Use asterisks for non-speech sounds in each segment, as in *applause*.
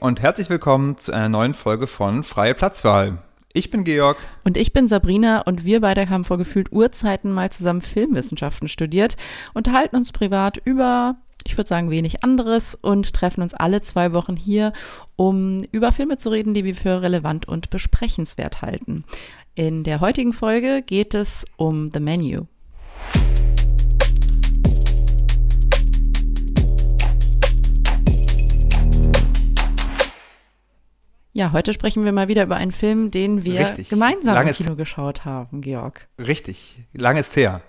und herzlich willkommen zu einer neuen Folge von Freie Platzwahl. Ich bin Georg. Und ich bin Sabrina und wir beide haben vor gefühlt Urzeiten mal zusammen Filmwissenschaften studiert, unterhalten uns privat über, ich würde sagen, wenig anderes und treffen uns alle zwei Wochen hier, um über Filme zu reden, die wir für relevant und besprechenswert halten. In der heutigen Folge geht es um The Menu. Ja, heute sprechen wir mal wieder über einen Film, den wir Richtig. gemeinsam Lange im Kino geschaut haben, Georg. Richtig, lang ist her.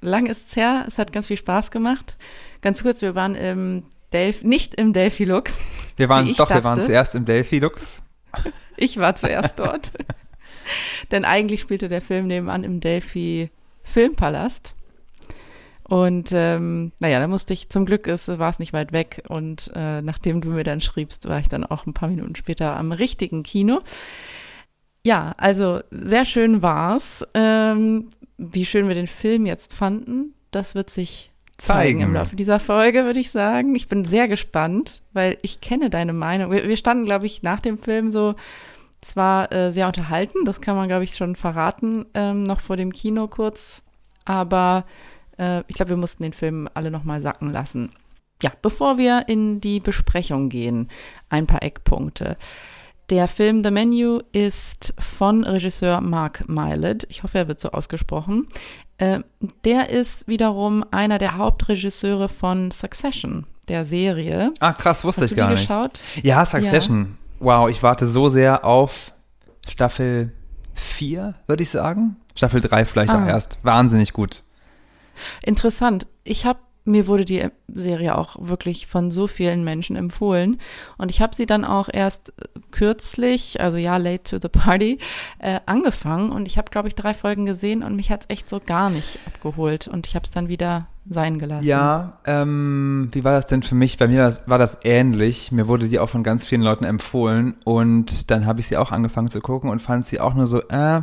Lang ist's her, es hat ganz viel Spaß gemacht. Ganz kurz, wir waren im Delphi, nicht im Delphi Lux. Wir waren, doch, wir waren dachte. zuerst im Delphi Lux. Ich war zuerst dort. *laughs* Denn eigentlich spielte der Film nebenan im Delphi Filmpalast. Und ähm, naja, da musste ich, zum Glück ist, war es nicht weit weg. Und äh, nachdem du mir dann schriebst, war ich dann auch ein paar Minuten später am richtigen Kino. Ja, also sehr schön war's. Ähm, wie schön wir den Film jetzt fanden, das wird sich zeigen, Zeigen. im Laufe dieser Folge, würde ich sagen. Ich bin sehr gespannt, weil ich kenne deine Meinung. Wir, wir standen, glaube ich, nach dem Film so zwar äh, sehr unterhalten, das kann man, glaube ich, schon verraten, ähm, noch vor dem Kino kurz, aber äh, ich glaube, wir mussten den Film alle nochmal sacken lassen. Ja, bevor wir in die Besprechung gehen, ein paar Eckpunkte. Der Film The Menu ist von Regisseur Mark Mylod. Ich hoffe, er wird so ausgesprochen. Äh, der ist wiederum einer der Hauptregisseure von Succession, der Serie. Ah, krass, wusste Hast ich du die gar nicht. geschaut? Ja, Succession. Wow, ich warte so sehr auf Staffel 4, würde ich sagen. Staffel 3 vielleicht Ah. auch erst. Wahnsinnig gut. Interessant. Ich habe mir wurde die Serie auch wirklich von so vielen Menschen empfohlen und ich habe sie dann auch erst äh, kürzlich, also ja, late to the party, äh, angefangen und ich habe glaube ich drei Folgen gesehen und mich hat's echt so gar nicht abgeholt und ich habe es dann wieder sein gelassen. Ja, ähm, wie war das denn für mich? Bei mir war das ähnlich. Mir wurde die auch von ganz vielen Leuten empfohlen und dann habe ich sie auch angefangen zu gucken und fand sie auch nur so, äh,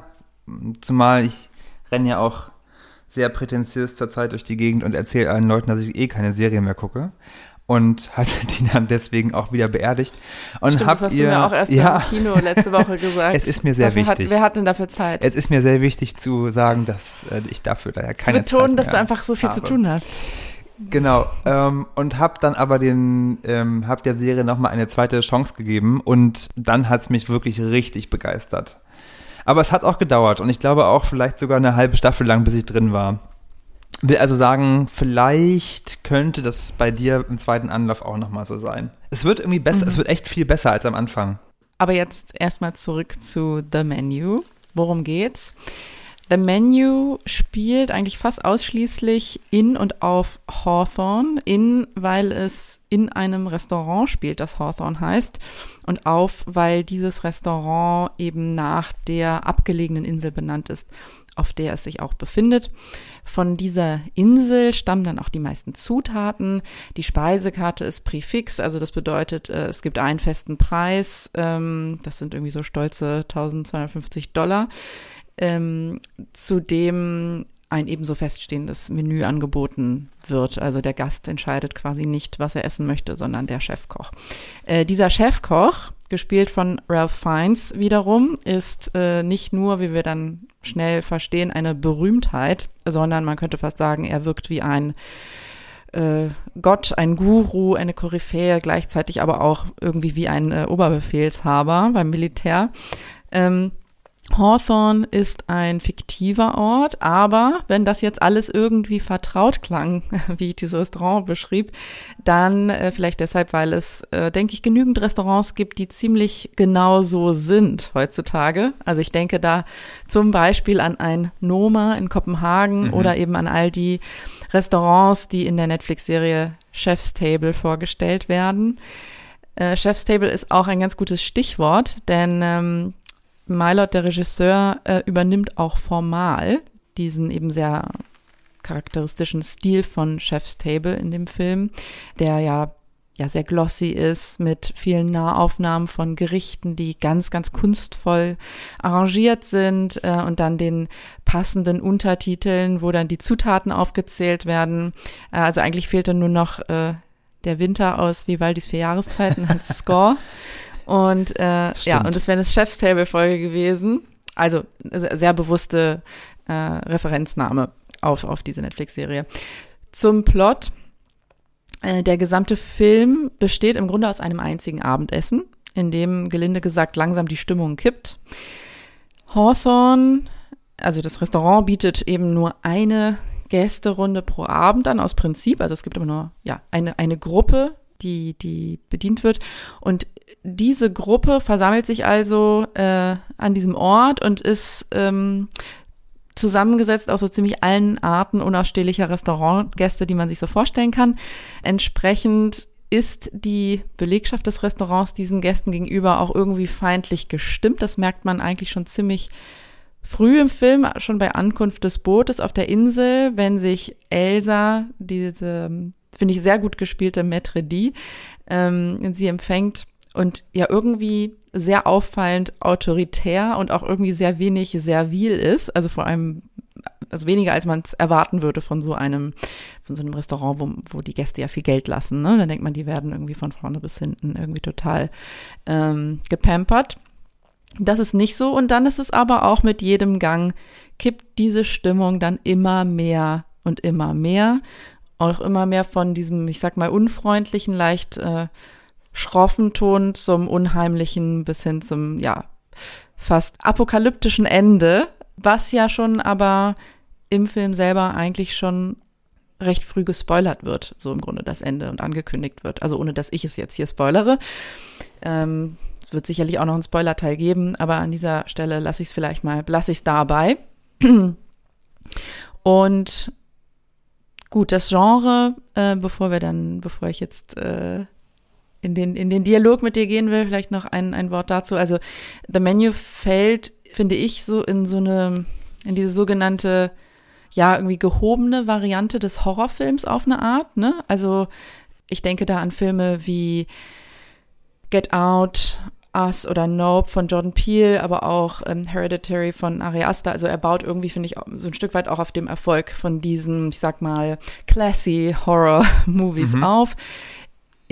zumal ich renne ja auch sehr prätentiös zurzeit durch die Gegend und erzähle allen Leuten, dass ich eh keine Serie mehr gucke. Und hatte *laughs* die dann deswegen auch wieder beerdigt. Und Stimmt, hab das hast ihr, du mir auch erst ja, im Kino letzte Woche *laughs* gesagt. Es ist mir sehr dafür wichtig. Hat, wer hat denn dafür Zeit? Es ist mir sehr wichtig zu sagen, dass äh, ich dafür daher zu keine betonen, Zeit dass du einfach so viel zu habe. tun hast. Genau. Ähm, und hab dann aber den, ähm, hab der Serie nochmal eine zweite Chance gegeben und dann hat's mich wirklich richtig begeistert. Aber es hat auch gedauert und ich glaube auch vielleicht sogar eine halbe Staffel lang, bis ich drin war. Will also sagen, vielleicht könnte das bei dir im zweiten Anlauf auch nochmal so sein. Es wird irgendwie besser, es wird echt viel besser als am Anfang. Aber jetzt erstmal zurück zu The Menu. Worum geht's? The Menu spielt eigentlich fast ausschließlich in und auf Hawthorne. In, weil es in einem Restaurant spielt, das Hawthorne heißt. Und auf, weil dieses Restaurant eben nach der abgelegenen Insel benannt ist, auf der es sich auch befindet. Von dieser Insel stammen dann auch die meisten Zutaten. Die Speisekarte ist präfix, also das bedeutet, äh, es gibt einen festen Preis. Ähm, das sind irgendwie so stolze 1250 Dollar. Ähm, zu dem ein ebenso feststehendes Menü angeboten wird. Also der Gast entscheidet quasi nicht, was er essen möchte, sondern der Chefkoch. Äh, dieser Chefkoch, gespielt von Ralph Fiennes wiederum, ist äh, nicht nur, wie wir dann schnell verstehen, eine Berühmtheit, sondern man könnte fast sagen, er wirkt wie ein äh, Gott, ein Guru, eine Koryphäe, gleichzeitig aber auch irgendwie wie ein äh, Oberbefehlshaber beim Militär. Ähm, Hawthorne ist ein fiktiver Ort, aber wenn das jetzt alles irgendwie vertraut klang, *laughs* wie ich dieses Restaurant beschrieb, dann äh, vielleicht deshalb, weil es, äh, denke ich, genügend Restaurants gibt, die ziemlich genau so sind heutzutage. Also ich denke da zum Beispiel an ein Noma in Kopenhagen Mhm. oder eben an all die Restaurants, die in der Netflix-Serie Chef's Table vorgestellt werden. Äh, Chef's Table ist auch ein ganz gutes Stichwort, denn ähm, Mylord, der Regisseur, äh, übernimmt auch formal diesen eben sehr charakteristischen Stil von Chef's Table in dem Film, der ja ja sehr glossy ist mit vielen Nahaufnahmen von Gerichten, die ganz ganz kunstvoll arrangiert sind äh, und dann den passenden Untertiteln, wo dann die Zutaten aufgezählt werden. Äh, also eigentlich fehlt dann nur noch äh, der Winter aus Vivaldis vier Jahreszeiten als *laughs* Score. Und äh, ja, und das wäre eine Chef's Table Folge gewesen. Also sehr bewusste äh, Referenznahme auf, auf diese Netflix-Serie. Zum Plot. Äh, der gesamte Film besteht im Grunde aus einem einzigen Abendessen, in dem gelinde gesagt langsam die Stimmung kippt. Hawthorne, also das Restaurant bietet eben nur eine Gästerunde pro Abend an aus Prinzip. Also es gibt immer nur ja eine eine Gruppe, die die bedient wird und diese Gruppe versammelt sich also äh, an diesem Ort und ist ähm, zusammengesetzt aus so ziemlich allen Arten unausstehlicher Restaurantgäste, die man sich so vorstellen kann. Entsprechend ist die Belegschaft des Restaurants diesen Gästen gegenüber auch irgendwie feindlich gestimmt. Das merkt man eigentlich schon ziemlich früh im Film, schon bei Ankunft des Bootes auf der Insel, wenn sich Elsa, diese, finde ich, sehr gut gespielte Maître D, ähm, sie empfängt und ja irgendwie sehr auffallend autoritär und auch irgendwie sehr wenig servil ist, also vor allem also weniger als man es erwarten würde von so einem von so einem Restaurant, wo, wo die Gäste ja viel Geld lassen. Ne? Da denkt man, die werden irgendwie von vorne bis hinten irgendwie total ähm, gepampert. Das ist nicht so und dann ist es aber auch mit jedem Gang kippt diese Stimmung dann immer mehr und immer mehr. Auch immer mehr von diesem, ich sag mal, unfreundlichen, leicht äh, schroffen Ton zum unheimlichen bis hin zum, ja, fast apokalyptischen Ende, was ja schon aber im Film selber eigentlich schon recht früh gespoilert wird, so im Grunde das Ende und angekündigt wird. Also ohne dass ich es jetzt hier spoilere. Ähm, es wird sicherlich auch noch einen Spoiler-Teil geben, aber an dieser Stelle lasse ich es vielleicht mal, lasse ich es dabei. *clears throat* Und gut, das Genre, äh, bevor wir dann, bevor ich jetzt äh, in den, in den Dialog mit dir gehen will, vielleicht noch ein, ein Wort dazu. Also The Menu fällt, finde ich, so in so eine, in diese sogenannte, ja, irgendwie gehobene Variante des Horrorfilms auf eine Art, ne? Also ich denke da an Filme wie Get Out, Us oder Nope von Jordan Peele, aber auch ähm, Hereditary von Ari Aster. Also er baut irgendwie, finde ich, so ein Stück weit auch auf dem Erfolg von diesen, ich sag mal, classy Horror-Movies mhm. auf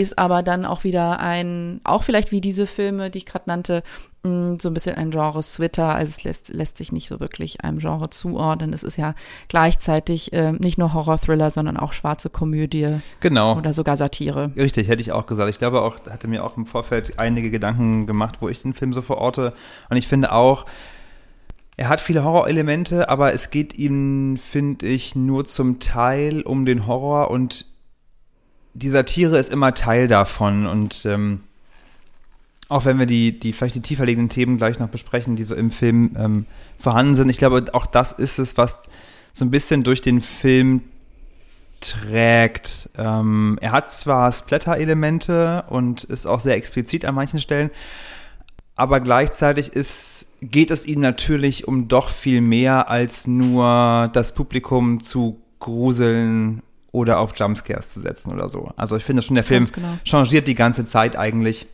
ist aber dann auch wieder ein, auch vielleicht wie diese Filme, die ich gerade nannte, mm, so ein bisschen ein Genre Twitter, also es lässt, lässt sich nicht so wirklich einem Genre zuordnen. Es ist ja gleichzeitig äh, nicht nur Horror-Thriller, sondern auch schwarze Komödie. Genau. Oder sogar Satire. Richtig, hätte ich auch gesagt. Ich glaube auch, hatte mir auch im Vorfeld einige Gedanken gemacht, wo ich den Film so verorte. Und ich finde auch, er hat viele Horrorelemente, aber es geht ihm, finde ich, nur zum Teil um den Horror und die Satire ist immer Teil davon und ähm, auch wenn wir die, die vielleicht die tiefer liegenden Themen gleich noch besprechen, die so im Film ähm, vorhanden sind, ich glaube, auch das ist es, was so ein bisschen durch den Film trägt. Ähm, er hat zwar Splatter-Elemente und ist auch sehr explizit an manchen Stellen, aber gleichzeitig ist, geht es ihm natürlich um doch viel mehr als nur das Publikum zu gruseln oder auf Jumpscares zu setzen oder so. Also ich finde schon, der Film genau. changiert die ganze Zeit eigentlich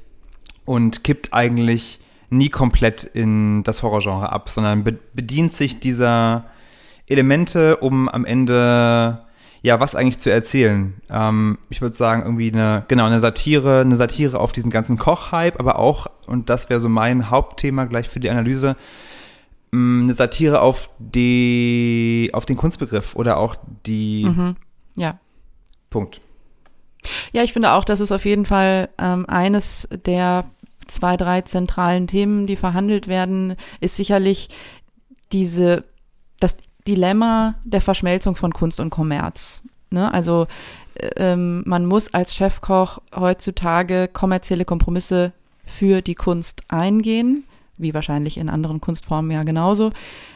und kippt eigentlich nie komplett in das Horrorgenre ab, sondern be bedient sich dieser Elemente, um am Ende ja was eigentlich zu erzählen. Ähm, ich würde sagen irgendwie eine genau eine Satire, eine Satire auf diesen ganzen Kochhype, aber auch und das wäre so mein Hauptthema gleich für die Analyse mm, eine Satire auf die auf den Kunstbegriff oder auch die mhm. Ja. Punkt. Ja, ich finde auch, das ist auf jeden Fall ähm, eines der zwei, drei zentralen Themen, die verhandelt werden, ist sicherlich diese, das Dilemma der Verschmelzung von Kunst und Kommerz. Ne? Also äh, ähm, man muss als Chefkoch heutzutage kommerzielle Kompromisse für die Kunst eingehen, wie wahrscheinlich in anderen Kunstformen ja genauso.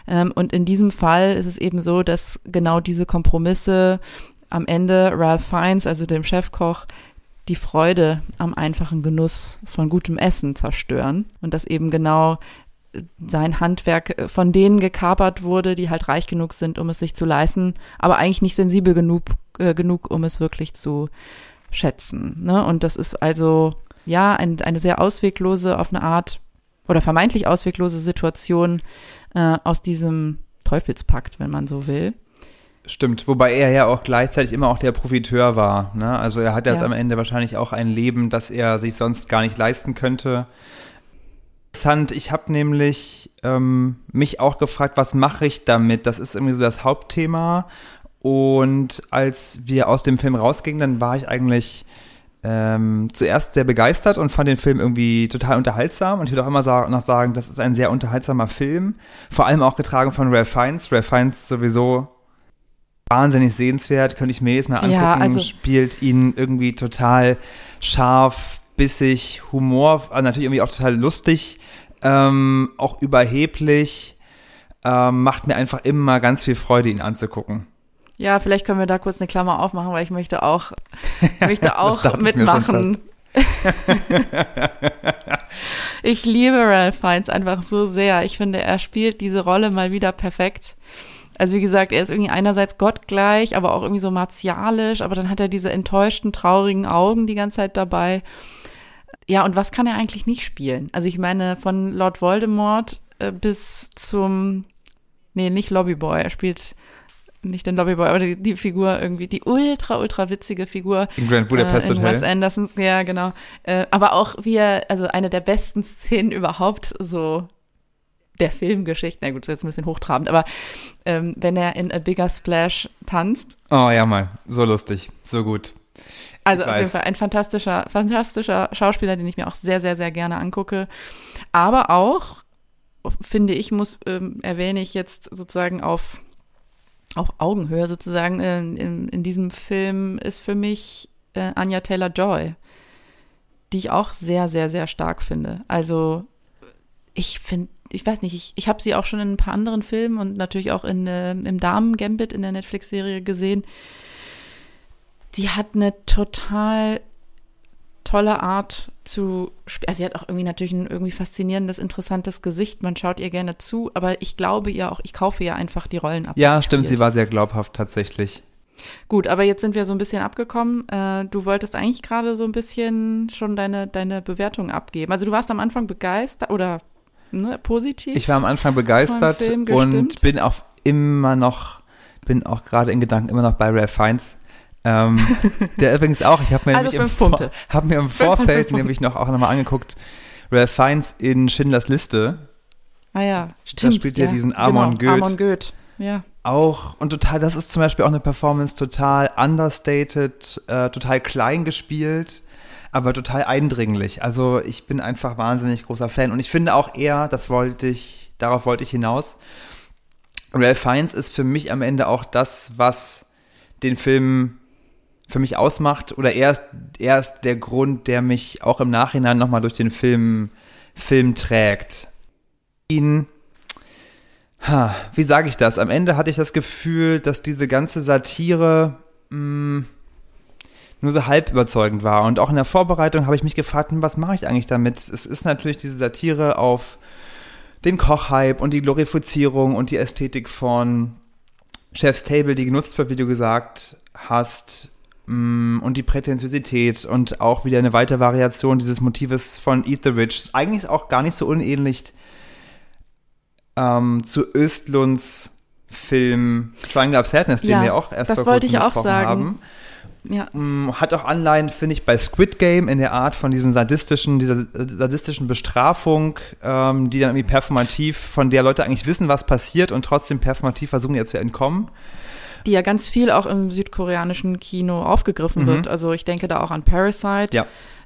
Ähm, und in diesem Fall ist es eben so, dass genau diese Kompromisse am Ende Ralph Fiennes, also dem Chefkoch, die Freude am einfachen Genuss von gutem Essen zerstören und dass eben genau sein Handwerk von denen gekapert wurde, die halt reich genug sind, um es sich zu leisten, aber eigentlich nicht sensibel genug, äh, genug um es wirklich zu schätzen. Ne? Und das ist also ja ein, eine sehr ausweglose, auf eine Art oder vermeintlich ausweglose Situation äh, aus diesem Teufelspakt, wenn man so will. Stimmt, wobei er ja auch gleichzeitig immer auch der Profiteur war. Ne? Also er hat jetzt Ja. am Ende wahrscheinlich auch ein Leben, das er sich sonst gar nicht leisten könnte. Interessant, ich habe nämlich ähm, mich auch gefragt, was mache ich damit? Das ist irgendwie so das Hauptthema. Und als wir aus dem Film rausgingen, dann war ich eigentlich ähm, zuerst sehr begeistert und fand den Film irgendwie total unterhaltsam. Und ich würde auch immer sa noch sagen, das ist ein sehr unterhaltsamer Film. Vor allem auch getragen von Ralph Fiennes. Ralph Fiennes sowieso wahnsinnig sehenswert, könnte ich mir jetzt mal angucken. Ja, also- Spielt ihn irgendwie total scharf, bissig, Humor, äh, natürlich irgendwie auch total lustig, ähm, auch überheblich. Ähm, macht mir einfach immer ganz viel Freude, ihn anzugucken. Ja, vielleicht können wir da kurz eine Klammer aufmachen, weil ich möchte auch, *laughs* möchte auch ich mitmachen. *laughs* ich liebe Ralph Fiennes einfach so sehr. Ich finde, er spielt diese Rolle mal wieder perfekt. Also wie gesagt, er ist irgendwie einerseits gottgleich, aber auch irgendwie so martialisch, aber dann hat er diese enttäuschten, traurigen Augen die ganze Zeit dabei. Ja, und was kann er eigentlich nicht spielen? Also ich meine, von Lord Voldemort äh, bis zum, nee, nicht Lobbyboy, er spielt nicht den Lobbyboy, aber die, die Figur irgendwie, die ultra, ultra witzige Figur In Grand Budapest äh, in Wes Hotel. Andersons, ja, genau. Äh, aber auch wie er, also eine der besten Szenen überhaupt so der Filmgeschichte, na gut, ist jetzt ein bisschen hochtrabend, aber ähm, wenn er in A Bigger Splash tanzt, Oh ja, mal. So lustig. So gut. also Ich auf jeden. Fall ein fantastischer, fantastischer Schauspieler, den ich mir auch sehr, sehr, sehr gerne angucke. Aber auch, finde ich, muss, ähm, erwähne ich jetzt sozusagen auf, auf Augenhöhe sozusagen, äh, in, in diesem Film ist für mich äh, Anya Taylor-Joy, die ich auch sehr, sehr, sehr stark finde. Also ich finde, ich weiß nicht, ich, ich habe sie auch schon in ein paar anderen Filmen und natürlich auch in, äh, im Damen-Gambit in der Netflix-Serie gesehen. Sie hat eine total tolle Art zu spielen. Also sie hat auch irgendwie natürlich ein irgendwie faszinierendes, interessantes Gesicht. Man schaut ihr gerne zu, aber ich glaube ihr auch, ich kaufe ihr einfach die Rollen ab. Ja, stimmt, sie war sehr glaubhaft tatsächlich. Gut, aber jetzt sind wir so ein bisschen abgekommen. Äh, du wolltest eigentlich gerade so ein bisschen schon deine, deine Bewertung abgeben. Also du warst am Anfang begeistert oder ne, positiv. Ich war am Anfang begeistert und bin auch immer noch, bin auch gerade in Gedanken immer noch bei Ralph Fiennes. Ähm, *laughs* der übrigens auch, ich habe mir, Also nämlich im hab mir im fünf Vorfeld nämlich noch auch nochmal angeguckt, Ralph Fiennes in Schindlers Liste. ah ja, stimmt. spielt ja ja diesen Amon genau, Goeth. Amon Goeth, ja. Auch, und total, das ist zum Beispiel auch eine Performance total understated, äh, total klein gespielt, aber total eindringlich. Also ich bin einfach wahnsinnig großer Fan. Und ich finde auch eher, das wollte ich, darauf wollte ich hinaus, Ralph Fiennes ist für mich am Ende auch das, was den Film für mich ausmacht. Oder er ist, er ist der Grund, der mich auch im Nachhinein nochmal durch den Film, Film trägt. Ihn Ha, wie sage ich das? Am Ende hatte ich das Gefühl, dass diese ganze Satire mh, nur so halb überzeugend war. Und auch in der Vorbereitung habe ich mich gefragt, hm, was mache ich eigentlich damit? Es ist natürlich diese Satire auf den Kochhype und die Glorifizierung und die Ästhetik von Chef's Table, die genutzt wird, wie du gesagt hast, mh, und die Prätentiosität und auch wieder eine weitere Variation dieses Motives von Eat the Rich. Eigentlich auch gar nicht so unähnlich ähm, zu Östlunds Film Triangle of Sadness, den Ja, wir auch erst das vor wollte kurzem ich auch besprochen sagen. haben. Ja, Mm, Hat auch Anleihen, finde ich, bei Squid Game in der Art von diesem sadistischen, dieser sadistischen Bestrafung, ähm, die dann irgendwie performativ, von der Leute eigentlich wissen, was passiert und trotzdem performativ versuchen, ihr zu entkommen. die ja ganz viel auch im südkoreanischen Kino aufgegriffen Mhm. wird. Also ich denke da auch an Parasite. Ja.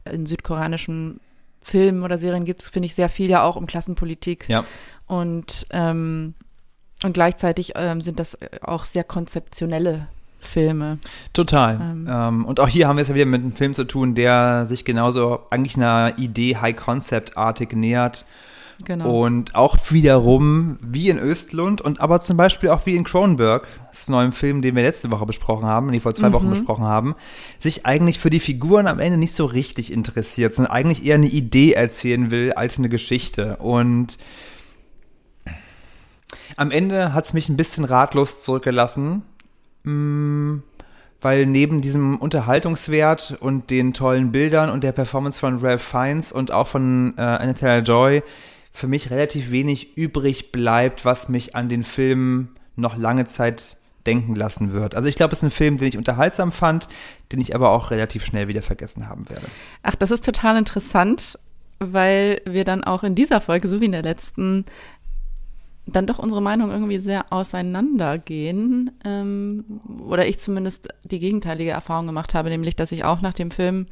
In südkoreanischen Filmen oder Serien gibt es, finde ich, sehr viel ja auch um Klassenpolitik. Ja. Und, ähm, und gleichzeitig ähm, sind das auch sehr konzeptionelle Filme. Total. Ähm. Ähm, und auch hier haben wir es ja wieder mit einem Film zu tun, der sich genauso eigentlich einer Idee High-Concept-artig nähert. Genau. Und auch wiederum wie in Östlund und aber zum Beispiel auch wie in Cronenberg, das ist ein neuer Film, den wir letzte Woche besprochen haben, nee, vor zwei Wochen besprochen haben, sich eigentlich für die Figuren am Ende nicht so richtig interessiert, sondern eigentlich eher eine Idee erzählen will als eine Geschichte. Und am Ende hat es mich ein bisschen ratlos zurückgelassen, mh, weil neben diesem Unterhaltungswert und den tollen Bildern und der Performance von Ralph Fiennes und auch von äh, Anna Taylor-Joy für mich relativ wenig übrig bleibt, was mich an den Film noch lange Zeit nachdenken lassen wird. Also ich glaube, es ist ein Film, den ich unterhaltsam fand, den ich aber auch relativ schnell wieder vergessen haben werde. Ach, das ist total interessant, weil wir dann auch in dieser Folge, so wie in der letzten, dann doch unsere Meinung irgendwie sehr auseinandergehen. Ähm, oder ich zumindest die gegenteilige Erfahrung gemacht habe, nämlich, dass ich auch nach dem Film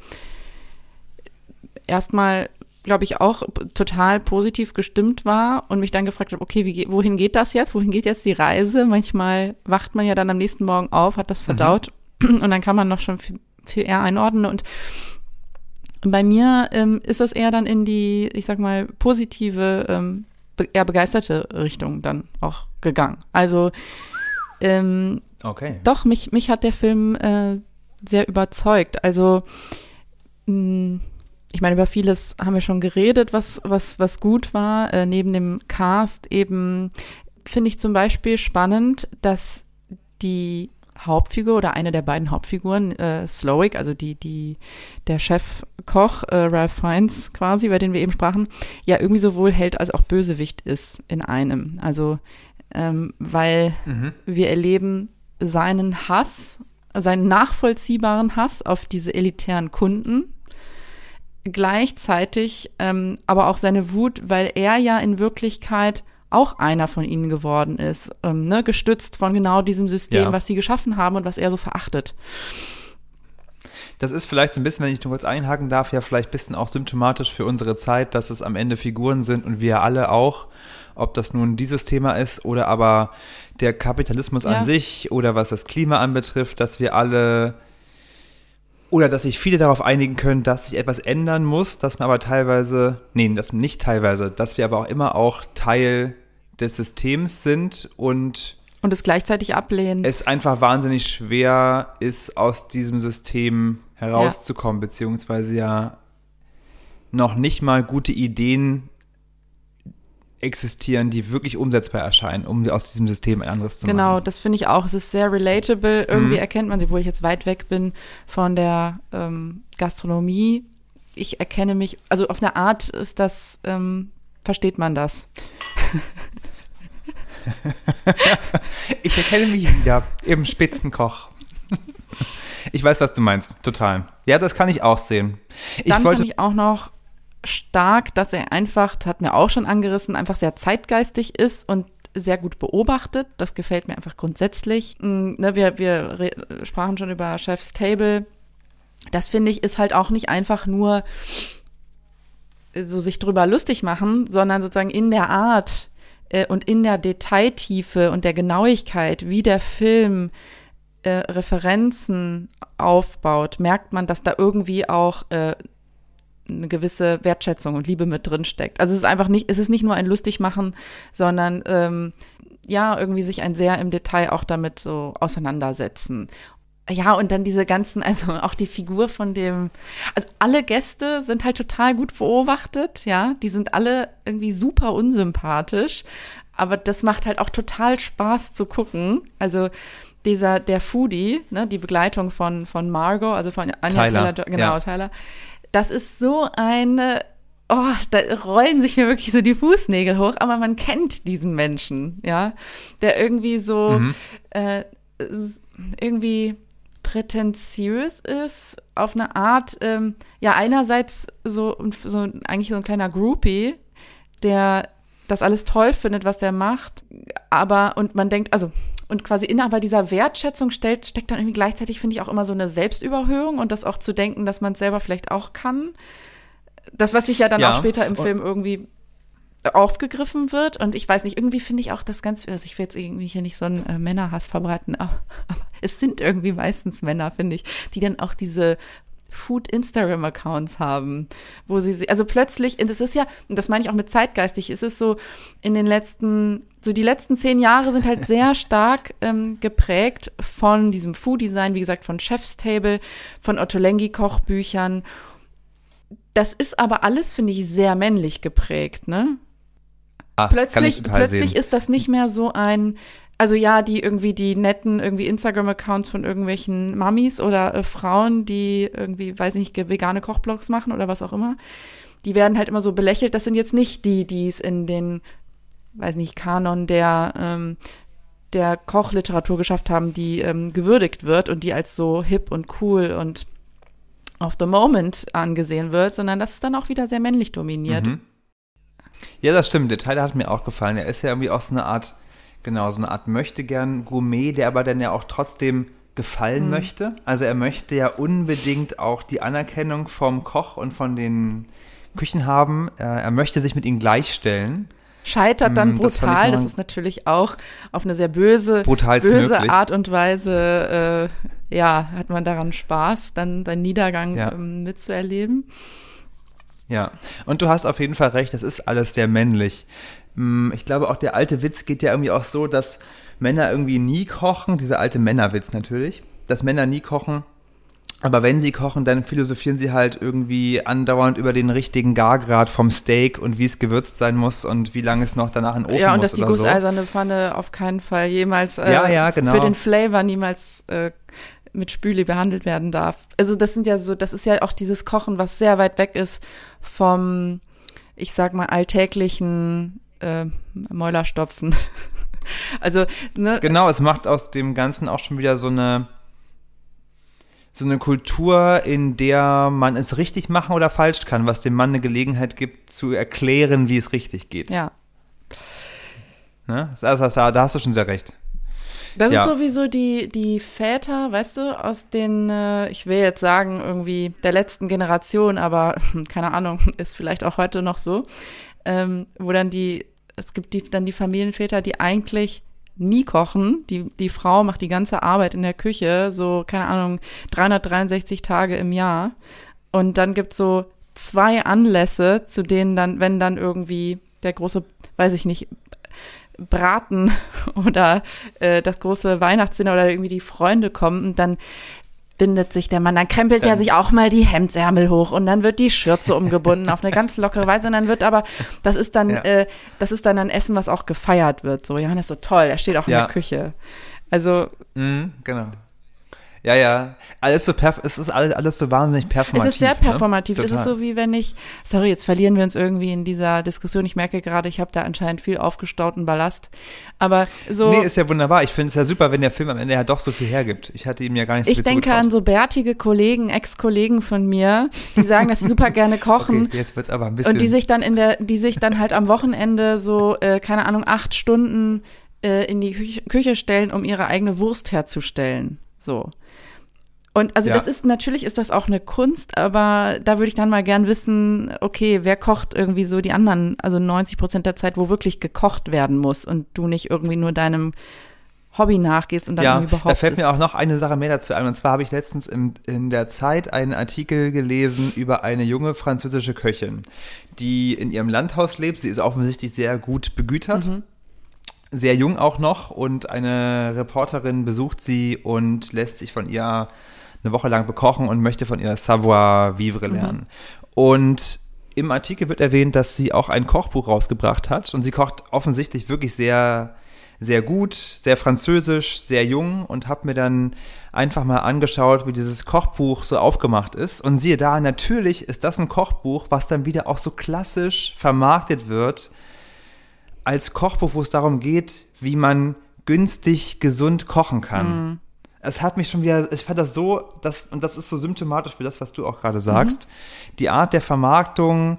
erstmal glaube ich, auch total positiv gestimmt war und mich dann gefragt habe, okay, wie, wohin geht das jetzt? Wohin geht jetzt die Reise? Manchmal wacht man ja dann am nächsten Morgen auf, hat das mhm. verdaut mhm. *clears throat* und dann kann man noch schon viel, viel eher einordnen und bei mir ähm, ist das eher dann in die, ich sag mal, positive, ähm, eher begeisterte Richtung dann auch gegangen. Also ähm, okay. doch, mich, mich hat der Film äh, sehr überzeugt. Also mh, ich meine, über vieles haben wir schon geredet, was, was, was gut war. Äh, neben dem Cast eben finde ich zum Beispiel spannend, dass die Hauptfigur oder eine der beiden Hauptfiguren, äh, Slowick, also die, die, der Chefkoch, äh, Ralph Fiennes quasi, über den wir eben sprachen, ja irgendwie sowohl Held als auch Bösewicht ist in einem. Also, ähm, weil mhm. wir erleben seinen Hass, seinen nachvollziehbaren Hass auf diese elitären Kunden, gleichzeitig ähm, aber auch seine Wut, weil er ja in Wirklichkeit auch einer von ihnen geworden ist, ähm, ne, gestützt von genau diesem System, ja. was sie geschaffen haben und was er so verachtet. Das ist vielleicht so ein bisschen, wenn ich nur kurz einhaken darf, ja vielleicht ein bisschen auch symptomatisch für unsere Zeit, dass es am Ende Figuren sind und wir alle auch, ob das nun dieses Thema ist oder aber der Kapitalismus ja. an sich oder was das Klima anbetrifft, dass wir alle oder dass sich viele darauf einigen können, dass sich etwas ändern muss, dass man aber teilweise, nee, das nicht teilweise, dass wir aber auch immer auch Teil des Systems sind und und es gleichzeitig ablehnen. Es einfach wahnsinnig schwer ist, aus diesem System herauszukommen, ja. beziehungsweise ja noch nicht mal gute Ideen existieren, die wirklich umsetzbar erscheinen, um aus diesem System ein anderes zu genau, machen. Genau, das finde ich auch. Es ist sehr relatable. Irgendwie mhm. erkennt man sie, obwohl ich jetzt weit weg bin von der ähm, Gastronomie. Ich erkenne mich, also auf eine Art ist das, ähm, versteht man das. *laughs* ich erkenne mich wieder im Spitzenkoch. Ich weiß, was du meinst, total. Ja, das kann ich auch sehen. Ich Dann wollte, ich auch noch stark, dass er einfach, das hat mir auch schon angerissen, einfach sehr zeitgeistig ist und sehr gut beobachtet. Das gefällt mir einfach grundsätzlich. Mm, ne, wir, wir sprachen schon über Chef's Table. Das finde ich ist halt auch nicht einfach nur so sich drüber lustig machen, sondern sozusagen in der Art äh, und in der Detailtiefe und der Genauigkeit, wie der Film äh, Referenzen aufbaut, merkt man, dass da irgendwie auch äh, eine gewisse Wertschätzung und Liebe mit drin steckt. Also es ist einfach nicht, es ist nicht nur ein Lustigmachen, sondern ähm, ja, irgendwie sich ein sehr im Detail auch damit so auseinandersetzen. Ja, und dann diese ganzen, also *laughs* auch die Figur von dem, also alle Gäste sind halt total gut beobachtet, ja, die sind alle irgendwie super unsympathisch, aber das macht halt auch total Spaß zu gucken. Also dieser, der Foodie, ne, die Begleitung von, von Margot, also von Anja Tyler, Tyler genau, ja. Tyler, das ist so eine, oh, da rollen sich mir wirklich so die Fußnägel hoch, aber man kennt diesen Menschen, ja, der irgendwie so, mhm. äh, irgendwie prätentiös ist, auf eine Art, ähm, ja, einerseits so, so eigentlich so ein kleiner Groupie, der das alles toll findet, was der macht, aber, und man denkt, also, und quasi innerhalb dieser Wertschätzung stellt, steckt dann irgendwie gleichzeitig, finde ich, auch immer so eine Selbstüberhöhung und das auch zu denken, dass man es selber vielleicht auch kann. Das, was sich ja dann ja. auch später im Film irgendwie aufgegriffen wird. Und ich weiß nicht, irgendwie finde ich auch das ganz, also ich will jetzt irgendwie hier nicht so einen äh, Männerhass verbreiten, *laughs* aber, aber es sind irgendwie meistens Männer, finde ich, die dann auch diese Food Instagram Accounts haben, wo sie, also plötzlich, das ist ja, und das meine ich auch mit zeitgeistig, ist es so in den letzten, so die letzten zehn Jahre sind halt sehr *laughs* stark ähm, geprägt von diesem Food Design, wie gesagt, von Chef's Table, von Otto Lengi Kochbüchern. Das ist aber alles, finde ich, sehr männlich geprägt, ne? Ah, plötzlich, plötzlich sehen. ist das nicht mehr so ein, also ja, die irgendwie die netten irgendwie Instagram-Accounts von irgendwelchen Mamis oder äh, Frauen, die irgendwie, weiß ich nicht, vegane Kochblogs machen oder was auch immer, die werden halt immer so belächelt. Das sind jetzt nicht die, die es in den, weiß nicht, Kanon der ähm, der Kochliteratur geschafft haben, die ähm, gewürdigt wird und die als so hip und cool und of the moment angesehen wird, sondern das ist dann auch wieder sehr männlich dominiert. Mhm. Ja, das stimmt. Der Teil hat mir auch gefallen. Er ist ja irgendwie auch so eine Art, genau, so eine Art möchte gern Gourmet, der aber dann ja auch trotzdem gefallen mhm. möchte. Also er möchte ja unbedingt auch die Anerkennung vom Koch und von den Küchen haben. Er, er möchte sich mit ihnen gleichstellen. Scheitert dann brutal, das, das, ist natürlich auch auf eine sehr böse, böse Art und Weise, äh, ja, hat man daran Spaß, dann seinen Niedergang ja. ähm, mitzuerleben. Ja, und du hast auf jeden Fall recht, das ist alles sehr männlich. Mm, ich glaube, auch der alte Witz geht ja irgendwie auch so, dass Männer irgendwie nie kochen, dieser alte Männerwitz natürlich, dass Männer nie kochen, aber wenn sie kochen, dann philosophieren sie halt irgendwie andauernd über den richtigen Gargrad vom Steak und wie es gewürzt sein muss und wie lange es noch danach in den Ofen Ja, und muss dass die gusseiserne so. Pfanne auf keinen Fall jemals äh, ja, ja, genau. für den Flavor niemals äh, mit Spüle behandelt werden darf. Also das sind ja so, das ist ja auch dieses Kochen, was sehr weit weg ist vom, ich sag mal, alltäglichen äh, Mäulerstopfen. *laughs* also, ne? Genau, es macht aus dem Ganzen auch schon wieder so eine so eine Kultur, in der man es richtig machen oder falsch kann, was dem Mann eine Gelegenheit gibt, zu erklären, wie es richtig geht. Ja. Ne? Da hast du schon sehr recht. Das ja. ist sowieso die, die Väter, weißt du, aus den, äh, ich will jetzt sagen, irgendwie der letzten Generation, aber *laughs* keine Ahnung, ist vielleicht auch heute noch so, ähm, wo dann die, es gibt die, dann die Familienväter, die eigentlich nie kochen. Die, die Frau macht die ganze Arbeit in der Küche, so, keine Ahnung, 363 Tage im Jahr. Und dann gibt's so zwei Anlässe, zu denen dann, wenn dann irgendwie der große, weiß ich nicht, Braten *laughs* oder äh, das große Weihnachtsdinner oder irgendwie die Freunde kommen und dann bindet sich der Mann, dann krempelt dann. er sich auch mal die Hemdsärmel hoch und dann wird die Schürze umgebunden auf eine ganz lockere Weise und dann wird aber, das ist dann, ja. äh, das ist dann ein Essen, was auch gefeiert wird. So, Johannes ist so toll, er steht auch ja. in der Küche. Also. Mhm, genau. Ja, ja. Alles so perf es ist alles, alles so wahnsinnig performativ. Es ist sehr performativ. Ne? Es ist so wie wenn ich, sorry, jetzt verlieren wir uns irgendwie in dieser Diskussion. Ich merke gerade, ich habe da anscheinend viel aufgestauten Ballast. Aber so. Nee, ist ja wunderbar. Ich finde es ja super, wenn der Film am Ende ja doch so viel hergibt. Ich hatte ihm ja gar nicht so Ich denke zugetraut. an so bärtige Kollegen, Ex-Kollegen von mir, die sagen, dass sie super gerne kochen. Okay, jetzt wird's aber ein bisschen. Und die sich dann in der, die sich dann halt am Wochenende so, äh, keine Ahnung, acht Stunden äh, in die Küche stellen, um ihre eigene Wurst herzustellen. So. Und also ja. das ist, natürlich ist das auch eine Kunst, aber da würde ich dann mal gern wissen, okay, wer kocht irgendwie so die anderen, also 90 Prozent der Zeit, wo wirklich gekocht werden muss und du nicht irgendwie nur deinem Hobby nachgehst und dann ja, behauptest. Da fällt mir auch noch eine Sache mehr dazu ein. Und zwar habe ich letztens in, in der Zeit einen Artikel gelesen über eine junge französische Köchin, die in ihrem Landhaus lebt. Sie ist offensichtlich sehr gut begütert. Mhm sehr jung auch noch und eine Reporterin besucht sie und lässt sich von ihr eine Woche lang bekochen und möchte von ihr Savoir-vivre mhm. lernen. Mhm. Und im Artikel wird erwähnt, dass sie auch ein Kochbuch rausgebracht hat und sie kocht offensichtlich wirklich sehr sehr gut, sehr französisch, sehr jung und habe mir dann einfach mal angeschaut, wie dieses Kochbuch so aufgemacht ist und siehe da, natürlich ist das ein Kochbuch, was dann wieder auch so klassisch vermarktet wird als Kochbuch, wo es darum geht, wie man günstig gesund kochen kann. Mhm es hat mich schon wieder, ich fand das so, das, und das ist so symptomatisch für das, was du auch gerade sagst. Mhm. Die Art der Vermarktung,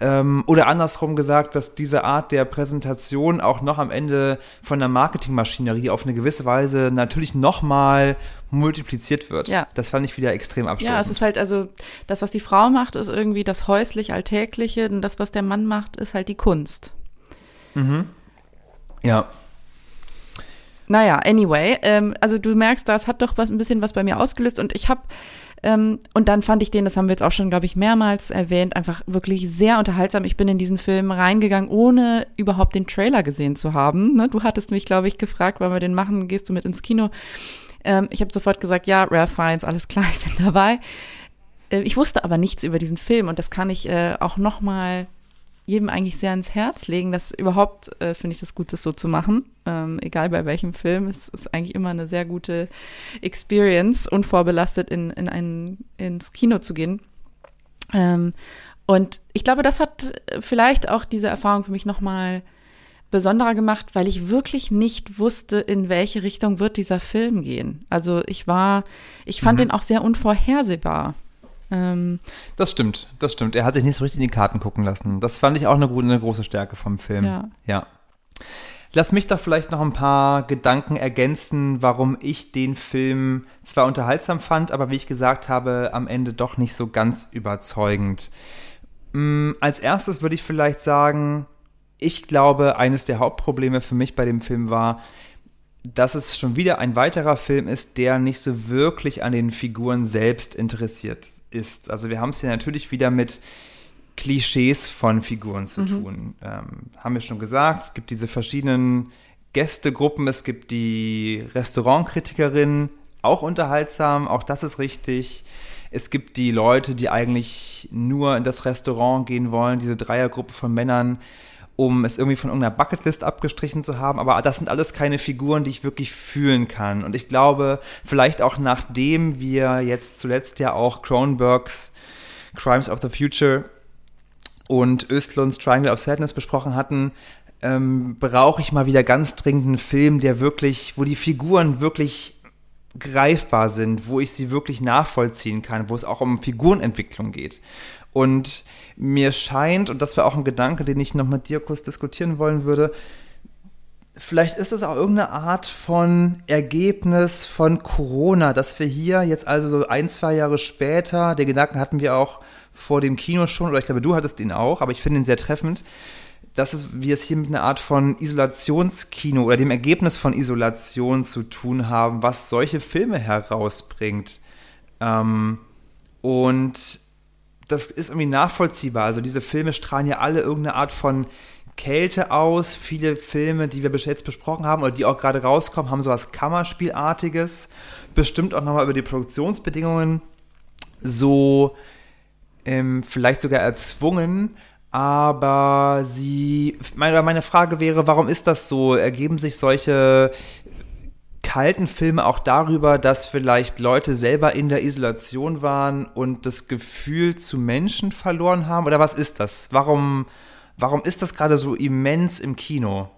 ähm, oder andersrum gesagt, dass diese Art der Präsentation auch noch am Ende von der Marketingmaschinerie auf eine gewisse Weise natürlich nochmal multipliziert wird. Ja. Das fand ich wieder extrem abstoßend. Ja, es ist halt also, das, was die Frau macht, ist irgendwie das häuslich Alltägliche und das, was der Mann macht, ist halt die Kunst. Mhm. Ja, naja, anyway, ähm, also du merkst, das hat doch was ein bisschen was bei mir ausgelöst und ich habe ähm, und dann fand ich den, das haben wir jetzt auch schon, glaube ich, mehrmals erwähnt, einfach wirklich sehr unterhaltsam. Ich bin in diesen Film reingegangen, ohne überhaupt den Trailer gesehen zu haben. Ne? Du hattest mich, glaube ich, gefragt, wollen wir den machen, gehst du mit ins Kino? Ähm, ich habe sofort gesagt, ja, Ralph Fiennes, alles klar, *laughs* ich bin dabei. Äh, ich wusste aber nichts über diesen Film und das kann ich äh, auch noch mal jedem eigentlich sehr ans Herz legen, dass überhaupt äh, finde ich das gut, das so zu machen. Ähm, egal bei welchem Film, es ist eigentlich immer eine sehr gute Experience, unvorbelastet in, in ein, ins Kino zu gehen. Ähm, und ich glaube, das hat vielleicht auch diese Erfahrung für mich nochmal besonderer gemacht, weil ich wirklich nicht wusste, in welche Richtung wird dieser Film gehen. Also ich war, ich fand mhm. den auch sehr unvorhersehbar. Ähm, das stimmt, das stimmt. Er hat sich nicht so richtig in die Karten gucken lassen. Das fand ich auch eine, eine große Stärke vom Film. Ja. ja. Lass mich doch vielleicht noch ein paar Gedanken ergänzen, warum ich den Film zwar unterhaltsam fand, aber wie ich gesagt habe, am Ende doch nicht so ganz überzeugend. Mm, als erstes würde ich vielleicht sagen, ich glaube, eines der Hauptprobleme für mich bei dem Film war, dass es schon wieder ein weiterer Film ist, der nicht so wirklich an den Figuren selbst interessiert ist. Also wir haben es hier natürlich wieder mit Klischees von Figuren zu mhm. tun. Ähm, haben wir schon gesagt, es gibt diese verschiedenen Gästegruppen, es gibt die Restaurantkritikerin, auch unterhaltsam, auch das ist richtig. Es gibt die Leute, die eigentlich nur in das Restaurant gehen wollen, diese Dreiergruppe von Männern, um es irgendwie von irgendeiner Bucketlist abgestrichen zu haben. Aber das sind alles keine Figuren, die ich wirklich fühlen kann. Und ich glaube, vielleicht auch nachdem wir jetzt zuletzt ja auch Cronenbergs Crimes of the Future und Östlunds Triangle of Sadness besprochen hatten, ähm, brauche ich mal wieder ganz dringend einen Film, der wirklich, wo die Figuren wirklich greifbar sind, wo ich sie wirklich nachvollziehen kann, wo es auch um Figurenentwicklung geht. Und mir scheint, und das wäre auch ein Gedanke, den ich noch mit dir kurz diskutieren wollen würde, vielleicht ist es auch irgendeine Art von Ergebnis von Corona, dass wir hier jetzt also so ein, zwei Jahre später, den Gedanken hatten wir auch vor dem Kino schon, oder ich glaube, du hattest ihn auch, aber ich finde ihn sehr treffend, dass wir es hier mit einer Art von Isolationskino oder dem Ergebnis von Isolation zu tun haben, was solche Filme herausbringt. Ähm, und das ist irgendwie nachvollziehbar. Also diese Filme strahlen ja alle irgendeine Art von Kälte aus. Viele Filme, die wir jetzt besprochen haben oder die auch gerade rauskommen, haben sowas Kammerspielartiges. Bestimmt auch nochmal über die Produktionsbedingungen so ähm, vielleicht sogar erzwungen. Aber sie, meine, meine Frage wäre, warum ist das so? Ergeben sich solche kalten Filme auch darüber, dass vielleicht Leute selber in der Isolation waren und das Gefühl zu Menschen verloren haben? Oder was ist das? Warum, warum ist das gerade so immens im Kino?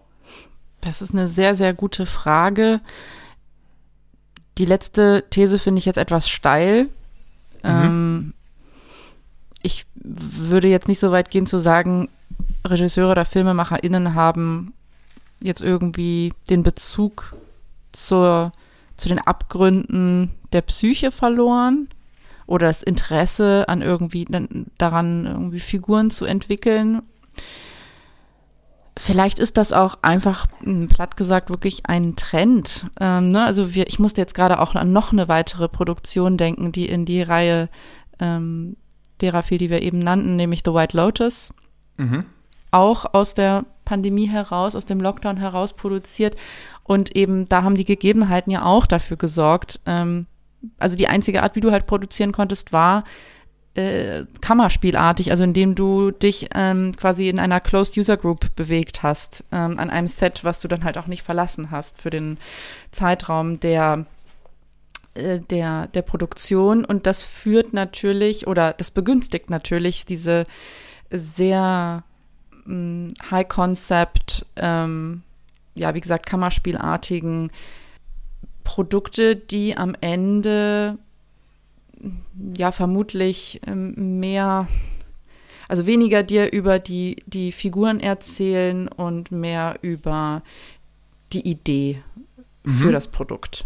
Das ist eine sehr, sehr gute Frage. Die letzte These finde ich jetzt etwas steil. Mhm. Ähm, ich würde jetzt nicht so weit gehen zu sagen, Regisseure oder FilmemacherInnen haben jetzt irgendwie den Bezug zur, zu den Abgründen der Psyche verloren oder das Interesse an irgendwie daran, irgendwie Figuren zu entwickeln. Vielleicht ist das auch einfach, hm, platt gesagt, wirklich ein Trend. Ähm, ne? Also wir, ich musste jetzt gerade auch an noch eine weitere Produktion denken, die in die Reihe ähm, derer fiel, die wir eben nannten, nämlich The White Lotus. Mhm. Auch aus der Pandemie heraus, aus dem Lockdown heraus produziert. Und eben da haben die Gegebenheiten ja auch dafür gesorgt. Ähm, also die einzige Art, wie du halt produzieren konntest, war äh, Kammerspielartig, also indem du dich ähm, quasi in einer Closed User Group bewegt hast, ähm, an einem Set, was du dann halt auch nicht verlassen hast für den Zeitraum der äh, der, der Produktion und das führt natürlich oder das begünstigt natürlich diese sehr High Concept, ähm, ja, wie gesagt, Kammerspielartigen Produkte, die am Ende ja vermutlich ähm, mehr, also weniger dir über die, die Figuren erzählen und mehr über die Idee mhm. für das Produkt.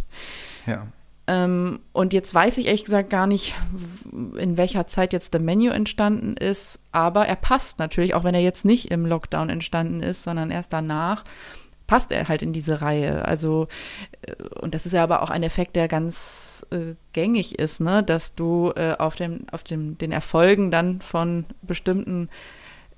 Ja. Ähm, und jetzt weiß ich ehrlich gesagt gar nicht, in welcher Zeit jetzt der Menu entstanden ist, aber er passt natürlich, auch wenn er jetzt nicht im Lockdown entstanden ist, sondern erst danach, passt er halt in diese Reihe. Also, äh, und das ist ja aber auch ein Effekt, der ganz äh, gängig ist, ne, dass du äh, auf dem, auf dem, den Erfolgen dann von bestimmten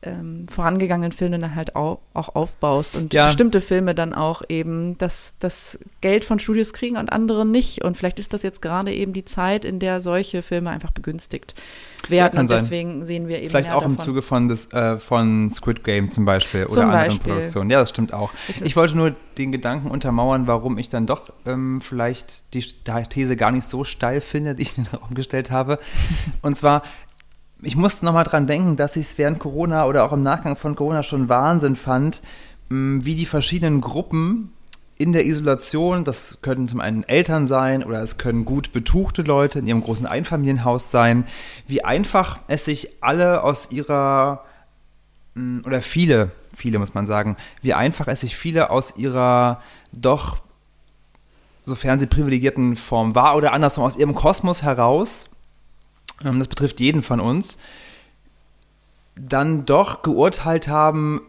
ähm, vorangegangenen Filmen dann halt auch, auch aufbaust und ja. bestimmte Filme dann auch eben das, das Geld von Studios kriegen und andere nicht. Und vielleicht ist das jetzt gerade eben die Zeit, in der solche Filme einfach begünstigt werden. Ja, und deswegen sehen wir eben. Vielleicht auch davon. im Zuge von, des, äh, von Squid Game zum Beispiel zum oder anderen Beispiel. Produktionen. Ja, das stimmt auch. Ich wollte nur den Gedanken untermauern, warum ich dann doch ähm, vielleicht die These gar nicht so steil finde, die ich in den Raum gestellt habe. *laughs* Und zwar, ich musste nochmal dran denken, dass ich es während Corona oder auch im Nachgang von Corona schon Wahnsinn fand, mh, wie die verschiedenen Gruppen in der Isolation, das können zum einen Eltern sein oder es können gut betuchte Leute in ihrem großen Einfamilienhaus sein, wie einfach es sich alle aus ihrer, mh, oder viele, viele muss man sagen, wie einfach es sich viele aus ihrer doch sofern sie privilegierten Form war oder andersrum aus ihrem Kosmos heraus, ähm, das betrifft jeden von uns, dann doch geurteilt haben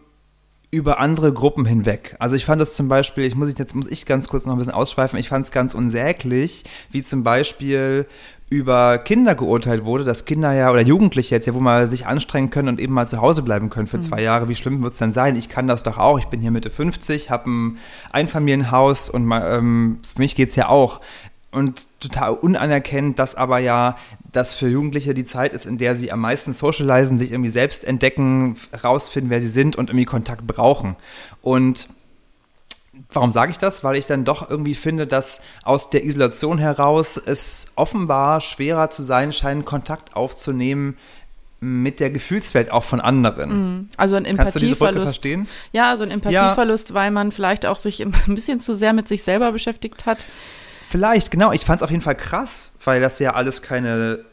über andere Gruppen hinweg. Also ich fand das zum Beispiel, ich muss jetzt muss ich ganz kurz noch ein bisschen ausschweifen, ich fand es ganz unsäglich, wie zum Beispiel über Kinder geurteilt wurde, dass Kinder ja oder Jugendliche jetzt ja wo mal sich anstrengen können und eben mal zu Hause bleiben können für mhm. zwei Jahre. Wie schlimm wird es denn sein? Ich kann das doch auch. Ich bin hier Mitte 50, habe ein Einfamilienhaus und mal, ähm, für mich geht's ja auch. Und total unanerkennt, dass aber ja das für Jugendliche die Zeit ist, in der sie am meisten socialisen, sich irgendwie selbst entdecken, rausfinden, wer sie sind und irgendwie Kontakt brauchen. Und Warum sage ich das? Weil ich dann doch irgendwie finde, dass aus der Isolation heraus es offenbar schwerer zu sein scheint, Kontakt aufzunehmen mit der Gefühlswelt auch von anderen. Mhm. Also ein Empathieverlust. Ja, also ein Empathieverlust, ja. weil man vielleicht auch sich *laughs* ein bisschen zu sehr mit sich selber beschäftigt hat. Vielleicht, genau. Ich fand es auf jeden Fall krass, weil das ja alles keine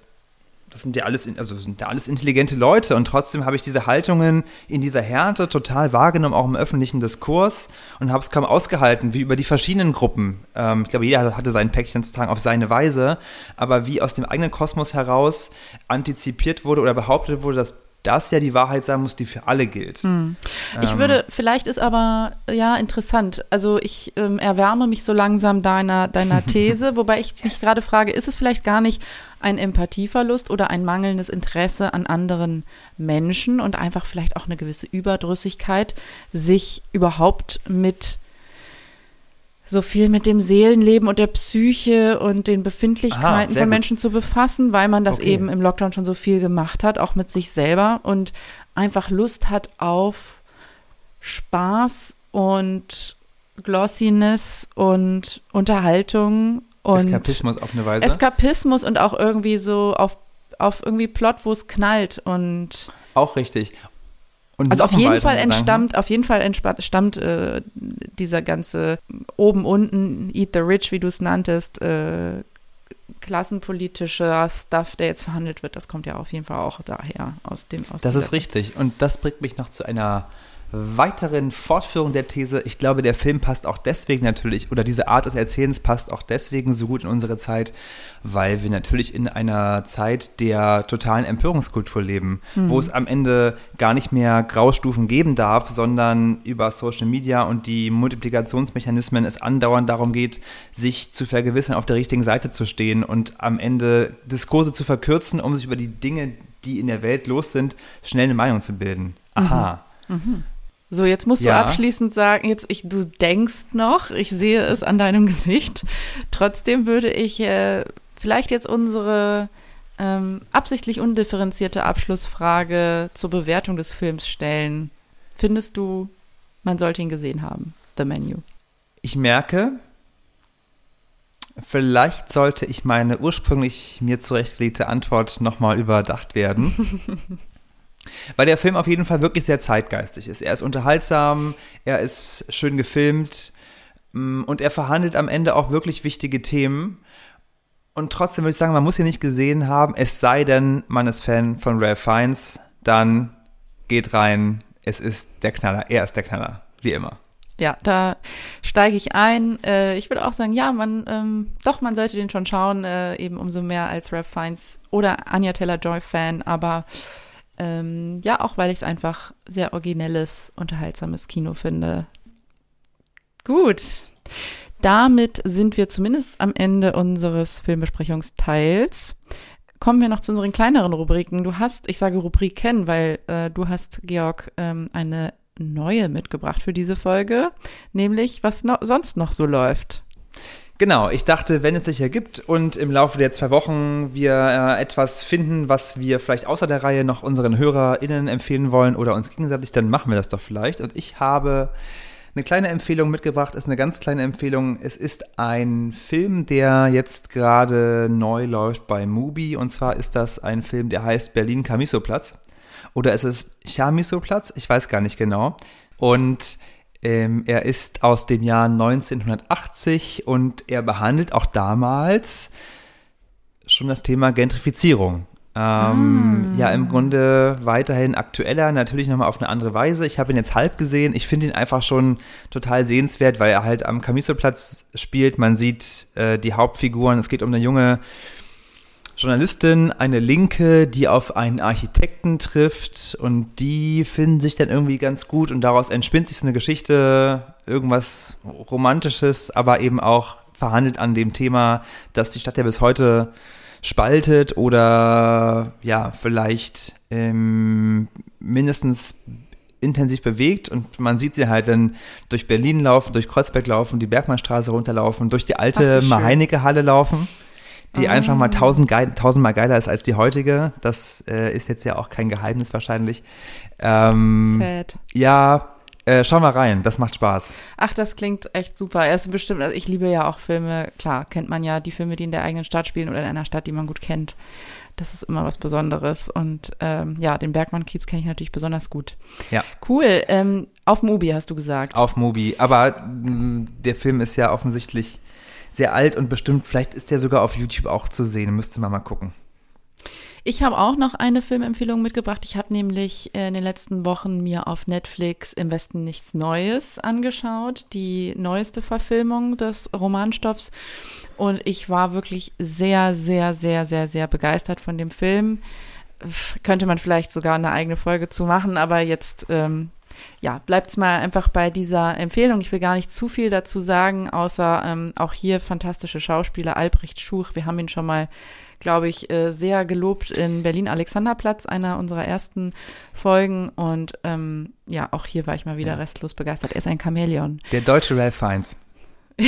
das sind ja alles, also sind ja alles intelligente Leute und trotzdem habe ich diese Haltungen in dieser Härte total wahrgenommen, auch im öffentlichen Diskurs und habe es kaum ausgehalten, wie über die verschiedenen Gruppen, ähm, ich glaube, jeder hatte sein Päckchen zu tragen auf seine Weise, aber wie aus dem eigenen Kosmos heraus antizipiert wurde oder behauptet wurde, dass das ja die Wahrheit sein muss, die für alle gilt. Hm. Ich ähm, würde, vielleicht ist aber, ja, interessant. Also ich ähm, erwärme mich so langsam deiner, deiner *laughs* These, wobei ich yes. mich gerade frage, ist es vielleicht gar nicht ein Empathieverlust oder ein mangelndes Interesse an anderen Menschen und einfach vielleicht auch eine gewisse Überdrüssigkeit, sich überhaupt mit so viel mit dem Seelenleben und der Psyche und den Befindlichkeiten Aha, von Menschen gut. zu befassen, weil man das okay. eben im Lockdown schon so viel gemacht hat, auch mit sich selber und einfach Lust hat auf Spaß und Glossiness und Unterhaltung und Eskapismus auf eine Weise. Eskapismus und auch irgendwie so auf, auf irgendwie Plot, wo es knallt und auch richtig. Und also auf jeden Fall entstammt, auf jeden Fall entstammt äh, dieser ganze oben unten Eat the Rich, wie du es nanntest, äh, klassenpolitischer Stuff, der jetzt verhandelt wird, das kommt ja auf jeden Fall auch daher aus dem aus Das ist richtig. Und das bringt mich noch zu einer weiteren Fortführung der These, ich glaube, der Film passt auch deswegen natürlich, oder diese Art des Erzählens passt auch deswegen so gut in unsere Zeit, weil wir natürlich in einer Zeit der totalen Empörungskultur leben, mhm. wo es am Ende gar nicht mehr Graustufen geben darf, sondern über Social Media und die Multiplikationsmechanismen es andauernd darum geht, sich zu vergewissern, auf der richtigen Seite zu stehen und am Ende Diskurse zu verkürzen, um sich über die Dinge, die in der Welt los sind, schnell eine Meinung zu bilden. Aha. Mhm. Mhm. So, jetzt musst ja. du abschließend sagen, jetzt ich, du denkst noch, ich sehe es an deinem *laughs* Gesicht. Trotzdem würde ich äh, vielleicht jetzt unsere ähm, absichtlich undifferenzierte Abschlussfrage zur Bewertung des Films stellen. Findest du, man sollte ihn gesehen haben, The Menu? Ich merke, vielleicht sollte ich meine ursprünglich mir zurechtgelegte Antwort nochmal überdacht werden. *laughs* Weil der Film auf jeden Fall wirklich sehr zeitgeistig ist. Er ist unterhaltsam, er ist schön gefilmt mm, und er verhandelt am Ende auch wirklich wichtige Themen. Und trotzdem würde ich sagen, man muss ihn nicht gesehen haben, es sei denn, man ist Fan von Ralph Fiennes, dann geht rein, es ist der Knaller, er ist der Knaller, wie immer. Ja, da steige ich ein. Äh, ich würde auch sagen, ja, man, ähm, doch, man sollte den schon schauen, äh, eben umso mehr als Ralph Fiennes oder Anya Taylor-Joy-Fan, aber ähm, ja, auch weil ich es einfach sehr originelles, unterhaltsames Kino finde. Gut. Damit sind wir zumindest am Ende unseres Filmbesprechungsteils. Kommen wir noch zu unseren kleineren Rubriken. Du hast, ich sage Rubriken, weil äh, du hast, Georg, ähm, eine neue mitgebracht für diese Folge, nämlich was no sonst noch so läuft. Genau, ich dachte, wenn es sich ergibt und im Laufe der zwei Wochen wir äh, etwas finden, was wir vielleicht außer der Reihe noch unseren HörerInnen empfehlen wollen oder uns gegenseitig, dann machen wir das doch vielleicht. Und ich habe eine kleine Empfehlung mitgebracht, ist eine ganz kleine Empfehlung. Es ist ein Film, der jetzt gerade neu läuft bei Mubi. Und zwar ist das ein Film, der heißt Berlin Camiso Platz. Oder ist es Chamiso Platz? Ich weiß gar nicht genau. Und Ähm, er ist aus dem Jahr 1980 und er behandelt auch damals schon das Thema Gentrifizierung. Ähm, Ja, im Grunde weiterhin aktueller, natürlich nochmal auf eine andere Weise. Ich habe ihn jetzt halb gesehen. Ich finde ihn einfach schon total sehenswert, weil er halt am Camiso-Platz spielt. Man sieht äh, die Hauptfiguren. Es geht um eine junge Journalistin, eine Linke, die auf einen Architekten trifft und die finden sich dann irgendwie ganz gut und daraus entspinnt sich so eine Geschichte, irgendwas Romantisches, aber eben auch verhandelt an dem Thema, dass die Stadt ja bis heute spaltet oder ja, vielleicht ähm, mindestens intensiv bewegt und man sieht sie halt dann durch Berlin laufen, durch Kreuzberg laufen, die Bergmannstraße runterlaufen, durch die alte. Maheinecke-Halle laufen, die Ah. einfach mal tausend geil, tausendmal geiler ist als die heutige. Das äh, ist jetzt ja auch kein Geheimnis wahrscheinlich. Ähm, Sad. ja, äh, schau mal rein, das macht Spaß. Ach, das klingt echt super. Er ist bestimmt, also ich liebe ja auch Filme, klar, kennt man ja die Filme, die in der eigenen Stadt spielen oder in einer Stadt, die man gut kennt. Das ist immer was Besonderes. Und ähm, ja, den Bergmann-Kiez kenne ich natürlich besonders gut. Ja. Cool. Ähm, auf Mubi hast du gesagt. Auf Mubi. Aber mh, der Film ist ja offensichtlich sehr alt und bestimmt, vielleicht ist der sogar auf YouTube auch zu sehen. Müsste man mal gucken. Ich habe auch noch eine Filmempfehlung mitgebracht. Ich habe nämlich äh, in den letzten Wochen mir auf Netflix Im Westen nichts Neues angeschaut, die neueste Verfilmung des Romanstoffs. Und ich war wirklich sehr, sehr, sehr, sehr, sehr begeistert von dem Film. Könnte man vielleicht sogar eine eigene Folge zu machen, aber jetzt ähm, ja, bleibt's mal einfach bei dieser Empfehlung. Ich will gar nicht zu viel dazu sagen, außer ähm, auch hier fantastische Schauspieler, Albrecht Schuch. Wir haben ihn schon mal, glaube ich, äh, sehr gelobt in Berlin-Alexanderplatz, einer unserer ersten Folgen. Und ähm, ja, auch hier war ich mal wieder restlos begeistert. Er ist ein Chamäleon. Der deutsche Ralph Fiennes. *laughs*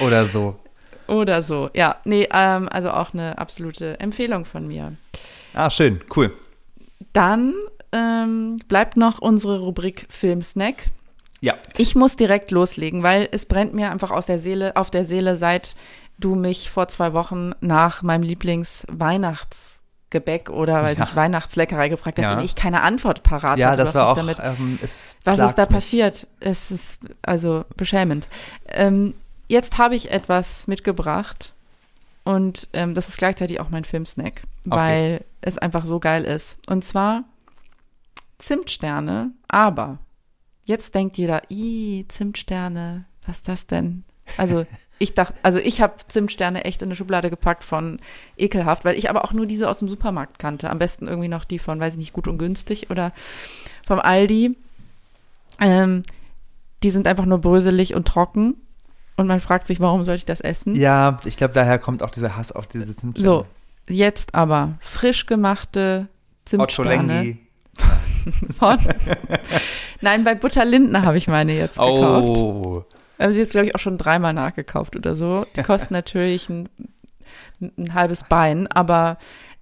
Oder so. Oder so. Ja, nee, ähm, also auch eine absolute Empfehlung von mir. Ah, schön, cool. Dann ähm, bleibt noch unsere Rubrik Filmsnack. Ja. Ich muss direkt loslegen, weil es brennt mir einfach aus der Seele, auf der Seele, seit du mich vor zwei Wochen nach meinem Lieblings-Weihnachtsgebäck oder weiß Ja. nicht, Weihnachtsleckerei gefragt hast Ja. und ich keine Antwort parat Ja, hatte. das war auch. Damit, ähm, was ist da mich. passiert? Es ist also beschämend. Ähm, jetzt habe ich etwas mitgebracht und ähm, das ist gleichzeitig auch mein Filmsnack, Auf weil es einfach so geil ist. Und zwar Zimtsterne, aber jetzt denkt jeder, i Zimtsterne, was ist das denn? Also ich dachte, also ich habe Zimtsterne echt in eine Schublade gepackt von ekelhaft, weil ich aber auch nur diese aus dem Supermarkt kannte. Am besten irgendwie noch die von, weiß ich nicht, gut und günstig oder vom Aldi. Ähm, die sind einfach nur bröselig und trocken. Und man fragt sich, warum sollte ich das essen? Ja, ich glaube, daher kommt auch dieser Hass auf diese Zimtsterne. So, jetzt aber frisch gemachte Zimtsterne *laughs* von. Nein, bei Butter Lindner habe ich meine jetzt gekauft. Oh. Aber sie ist, glaube ich, auch schon dreimal nachgekauft oder so. Die *laughs* kosten natürlich ein, ein halbes Bein, aber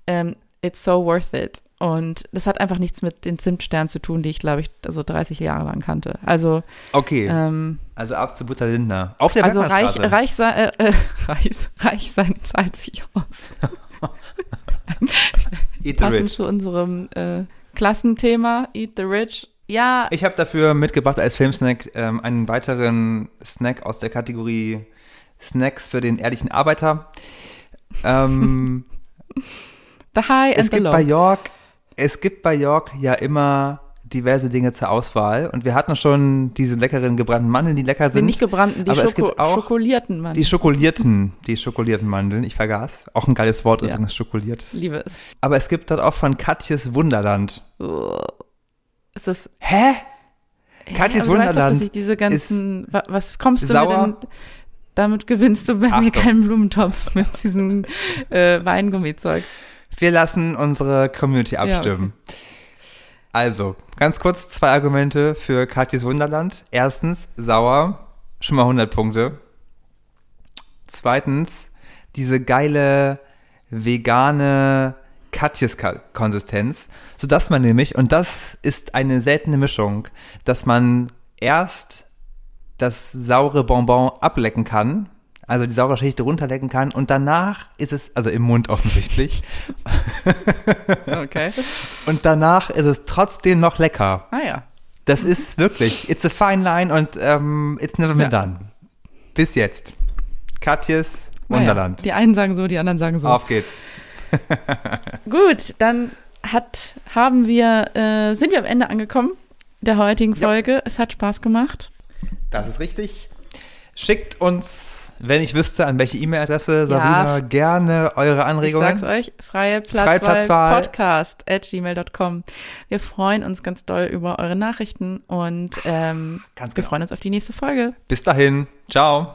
ähm, it's so worth it. Und das hat einfach nichts mit den Zimtsternen zu tun, die ich, glaube ich, so 30 Jahre lang kannte. Also, Okay, ähm, also ab zu Butter Lindner. Auf der also reich, reich, sein, äh, *laughs* reich, reich sein zahlt sich aus. *laughs* Eat the Passend rich. zu unserem äh, Klassenthema, Eat the Rich. Ja, Ich habe dafür mitgebracht als Filmsnack ähm, einen weiteren Snack aus der Kategorie Snacks für den ehrlichen Arbeiter. Ähm, *laughs* The High es and the gibt Low. bei York, es gibt bei York ja immer diverse Dinge zur Auswahl und wir hatten schon diese leckeren gebrannten Mandeln, die lecker Die sind. nicht gebrannten, die aber es Schoko gibt auch schokolierten, Mann. Die schokolierten, die schokolierten Mandeln, ich vergaß. Auch ein geiles Wort Ja. übrigens, schokoliert. Liebe es. Aber es gibt dort auch von Katjes Wunderland. Oh. Ist das Hä? Katjes aber du weißt doch, Wunderland dass ich diese ganzen, wa- was kommst du mir sauer. denn, damit gewinnst du bei mir Achtung. keinen Blumentopf mit diesen äh, Weingummizeugs. Wir lassen unsere Community okay. Also, ganz kurz zwei Argumente für Katjes Wunderland. Erstens, sauer, schon mal 100 Punkte. Zweitens, diese geile vegane Katjes-Konsistenz, sodass man nämlich, und das ist eine seltene Mischung, dass man erst das saure Bonbon ablecken kann, also die saure Schicht runterlecken kann und danach ist es, also im Mund offensichtlich, *laughs* Okay. und danach ist es trotzdem noch lecker. Ah ja. Das ist wirklich, it's a fine line und ähm, it's never been Ja. done. Bis jetzt. Katjes Naja, Wunderland. Die einen sagen so, die anderen sagen so. Auf geht's. *laughs* Gut, dann hat, haben wir, äh, sind wir am Ende angekommen der heutigen Ja. Folge. Es hat Spaß gemacht. Das ist richtig. Schickt uns, wenn ich wüsste, an welche E-Mail-Adresse, Sabrina, gerne eure Ich Anregungen. sag's euch, freie Platzwahl. Podcast at gmail.com. Wir freuen uns ganz doll über eure Nachrichten und ähm, Ganz wir genau. freuen uns auf die nächste Folge. Bis dahin. Ciao.